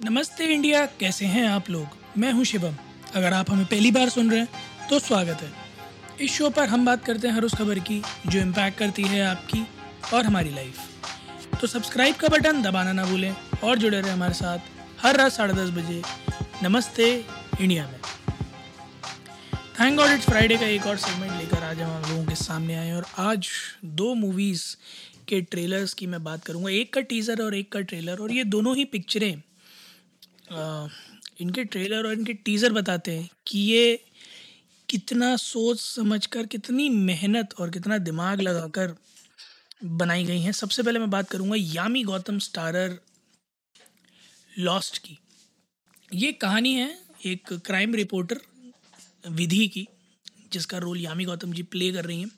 नमस्ते इंडिया, कैसे हैं आप लोग? मैं हूँ शिवम। अगर आप हमें पहली बार सुन रहे हैं तो स्वागत है। इस शो पर हम बात करते हैं हर उस खबर की, जो इम्पैक्ट करती है आपकी और हमारी लाइफ तो सब्सक्राइब का बटन दबाना ना भूलें और जुड़े रहें हमारे साथ हर रात साढ़े दस बजे। नमस्ते इंडिया में। थैंक गॉड इट्स फ्राइडे का एक और सेगमेंट लेकर आज हम आप लोगों के सामने आए और आज दो मूवीज़ के ट्रेलर्स की मैं बात करूँगा। एक का टीज़र और एक का ट्रेलर और ये दोनों ही पिक्चरें इनके ट्रेलर और इनके टीज़र बताते हैं कि ये कितना सोच समझकर, कितनी मेहनत और कितना दिमाग लगाकर बनाई गई हैं। सबसे पहले मैं बात करूँगा यामी गौतम स्टारर लॉस्ट की। ये कहानी है एक क्राइम रिपोर्टर विधि की, जिसका रोल यामी गौतम जी प्ले कर रही हैं,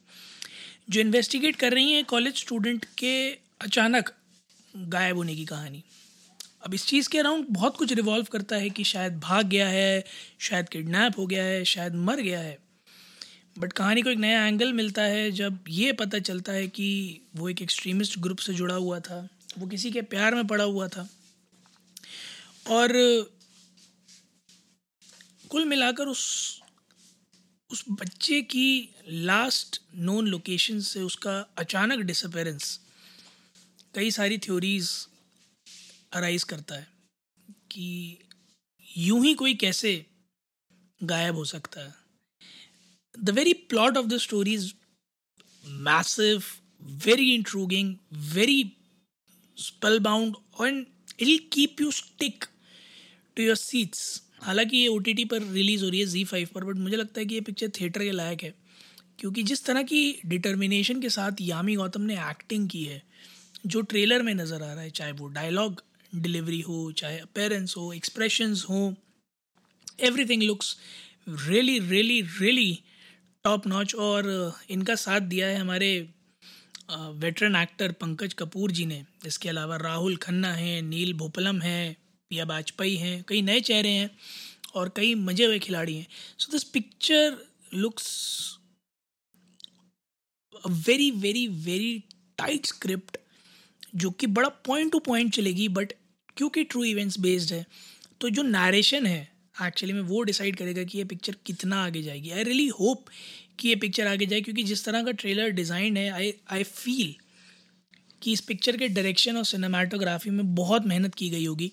जो इन्वेस्टिगेट कर रही हैं कॉलेज स्टूडेंट के अचानक गायब होने की कहानी। अब इस चीज़ के अराउंड बहुत कुछ रिवॉल्व करता है कि शायद भाग गया है, शायद किडनैप हो गया है, शायद मर गया है। बट कहानी को एक नया एंगल मिलता है जब ये पता चलता है कि वो एक एक्सट्रीमिस्ट ग्रुप से जुड़ा हुआ था, वो किसी के प्यार में पड़ा हुआ था। और कुल मिलाकर उस उस बच्चे की लास्ट नोन लोकेशन से उसका अचानक डिसअपेरेंस कई सारी थ्योरीज़ अराइज करता है कि यूँ ही कोई कैसे गायब हो सकता है। The very plot of the story is massive very intriguing very spellbound and it keep you stick to your seats हालाँकि ये ओटीटी पर रिलीज़ हो रही है जी फाइव पर बट मुझे लगता है कि ये पिक्चर थिएटर के लायक है, क्योंकि जिस तरह की डिटर्मिनेशन के साथ यामी गौतम ने एक्टिंग की है, जो ट्रेलर में नज़र आ रहा है, चाहे वो डायलॉग डिलीवरी हो, चाहे अपेरेंस हो एक्सप्रेशंस हो everything looks really really really top notch और इनका साथ दिया है हमारे वेटरन एक्टर पंकज कपूर जी ने। इसके अलावा राहुल खन्ना हैं, नील भोपलम हैं, पिया वाजपेयी हैं, कई नए चेहरे हैं और कई मज़े हुए खिलाड़ी हैं। So this picture looks very very very tight script जो कि बड़ा पॉइंट टू पॉइंट चलेगी बट क्योंकि ट्रू इवेंट्स बेस्ड है तो जो नारेशन है एक्चुअली में वो डिसाइड करेगा कि ये पिक्चर कितना आगे जाएगी। आई रियली होप कि ये पिक्चर आगे जाए, क्योंकि जिस तरह का ट्रेलर डिज़ाइन है आई आई फील कि इस पिक्चर के डायरेक्शन और सिनेमाटोग्राफी में बहुत मेहनत की गई होगी।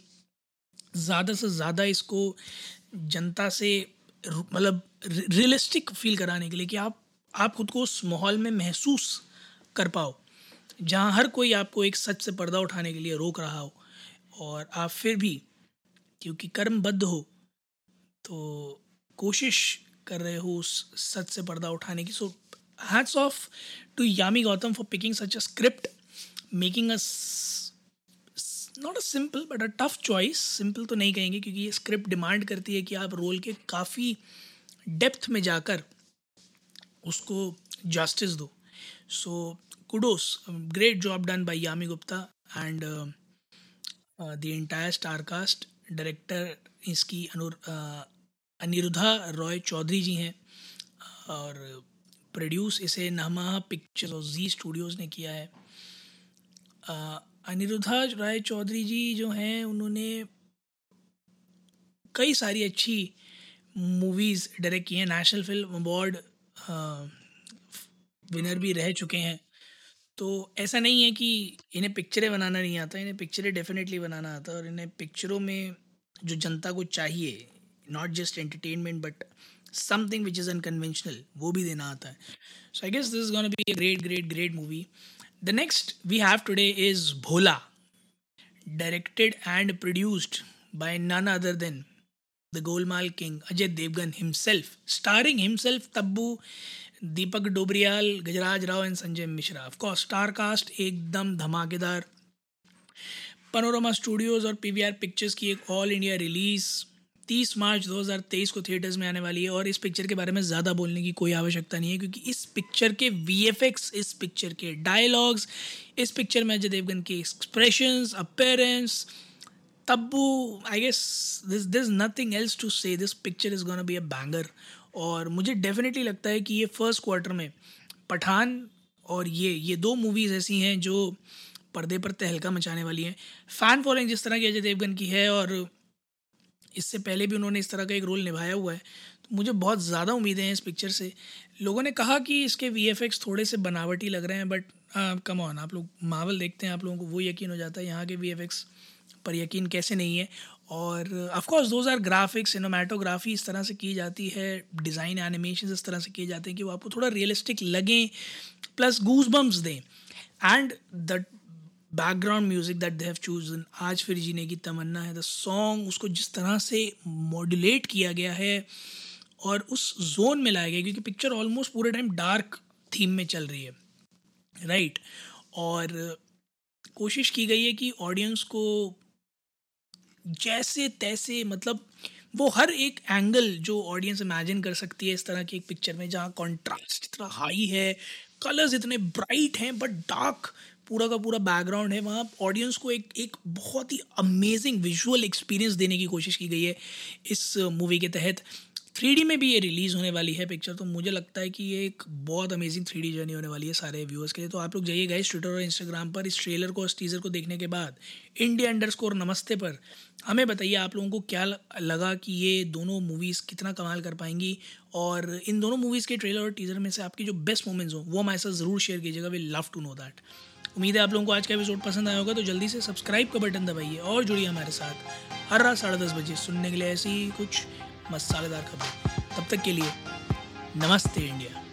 ज़्यादा से ज़्यादा इसको जनता से मतलब रियलिस्टिक फील कराने के लिए कि आप आप खुद को उस माहौल में महसूस कर पाओ, जहाँ हर कोई आपको एक सच से पर्दा उठाने के लिए रोक रहा हो। और आप फिर भी, क्योंकि कर्मबद्ध हो तो कोशिश कर रहे हो उस सच से पर्दा उठाने की। So hats off to Yami Gautam for picking such a script making a not a simple but a tough choice simple तो नहीं कहेंगे, क्योंकि ये स्क्रिप्ट डिमांड करती है कि आप रोल के काफ़ी डेप्थ में जाकर उसको जस्टिस दो। So kudos great job done by Yami Gupta and the entire star cast director इसकी अनुर अनिरुद्धा रॉय चौधरी जी हैं। और प्रोड्यूस इसे नहमा पिक्चर्स और जी स्टूडियोज़ ने किया है। अनिरुद्धा राय चौधरी जी जो हैं, उन्होंने कई सारी अच्छी मूवीज़ डायरेक्ट की हैं। नेशनल फ़िल्म अवार्ड विनर भी रह चुके हैं। तो ऐसा नहीं है कि इन्हें पिक्चरें बनाना नहीं आता, इन्हें पिक्चरें डेफिनेटली बनाना आता और इन्हें पिक्चरों में जो जनता को चाहिए not just entertainment but something which is unconventional वो भी देना आता है। So I guess this gonna be great great great movie the next we have today is Bholaa directed and produced by none other than the Golmaal king Ajay Devgn himself starring himself Tabu Deepak Dobriyal, Gajraj Rao and Sanjay Mishra. Of course star cast एकदम धमाकेदार. Panorama Studios और PVR Pictures की एक all India release 30 मार्च 2023 को theatres में आने वाली है और इस पिक्चर के बारे में ज़्यादा बोलने की कोई आवश्यकता नहीं है क्योंकि इस पिक्चर के वीएफएक्स इस पिक्चर के डायलॉग्स इस पिक्चर में अजय देवगन के expressions appearance Tabu I guess this this nothing else to say this picture is gonna be a banger और मुझे डेफिनेटली लगता है कि ये फ़र्स्ट क्वार्टर में पठान और ये ये दो मूवीज़ ऐसी हैं जो पर्दे पर तहलका मचाने वाली हैं। फ़ैन फॉलोइंग जिस तरह की अजय देवगन की है और इससे पहले भी उन्होंने इस तरह का एक रोल निभाया हुआ है तो मुझे बहुत ज़्यादा उम्मीदें हैं इस पिक्चर से। लोगों ने कहा कि इसके वीएफएक्स थोड़े से बनावटी लग रहे हैं बट कम ऑन आप लोग मावल देखते हैं, आप लोगों को वो यकीन हो जाता है यहाँ के वीएफएक्स पर यकीन कैसे नहीं है। और of course those are graphics cinematography इस तरह से की जाती है डिज़ाइन एनिमेशन इस तरह से किए जाते हैं कि वो आपको थोड़ा रियलिस्टिक लगें प्लस गूज बम्स दें and the background music that they have chosen आज फिर जीने की तमन्ना है द सॉन्ग उसको जिस तरह से मॉड्यूलेट किया गया है और उस जोन में लाया गया क्योंकि पिक्चर ऑलमोस्ट पूरे टाइम डार्क थीम में चल रही है राइट right? और कोशिश की गई है कि ऑडियंस को जैसे तैसे मतलब वो हर एक एंगल जो ऑडियंस इमेजिन कर सकती है इस तरह की एक पिक्चर में जहाँ कॉन्ट्रास्ट इतना हाई है कलर्स इतने ब्राइट हैं बट डार्क पूरा का पूरा बैकग्राउंड है वहाँ ऑडियंस को एक एक बहुत ही अमेजिंग विजुअल एक्सपीरियंस देने की कोशिश की गई है इस मूवी के तहत। थ्री में भी ये रिलीज़ होने वाली है पिक्चर तो मुझे लगता है कि ये एक बहुत अमेजिंग थ्री जर्नी होने वाली है सारे व्यूअर्स के लिए। तो आप लोग जाइएगा इस ट्विटर और इंस्टाग्राम पर इस ट्रेलर को, इस टीज़र को देखने के बाद इंडिया अंडर स्कोर नमस्ते पर हमें बताइए आप लोगों को क्या लगा कि ये दोनों मूवीज़ कितना कमाल कर पाएँगी। और इन दोनों मूवीज़ के ट्रेलर और टीज़र में से आपकी जो बेस्ट मोमेंट्स हो, वो हमारे साथ ज़रूर शेयर कीजिएगा we love to know that उम्मीद है आप लोगों को आज का एपिसोड पसंद आया होगा तो जल्दी से सब्सक्राइब का बटन दबाइए और जुड़िए हमारे साथ हर रात साढ़े दस बजे। सुनने के लिए ऐसी कुछ मसालेदार खबर। तब तक के लिए नमस्ते इंडिया।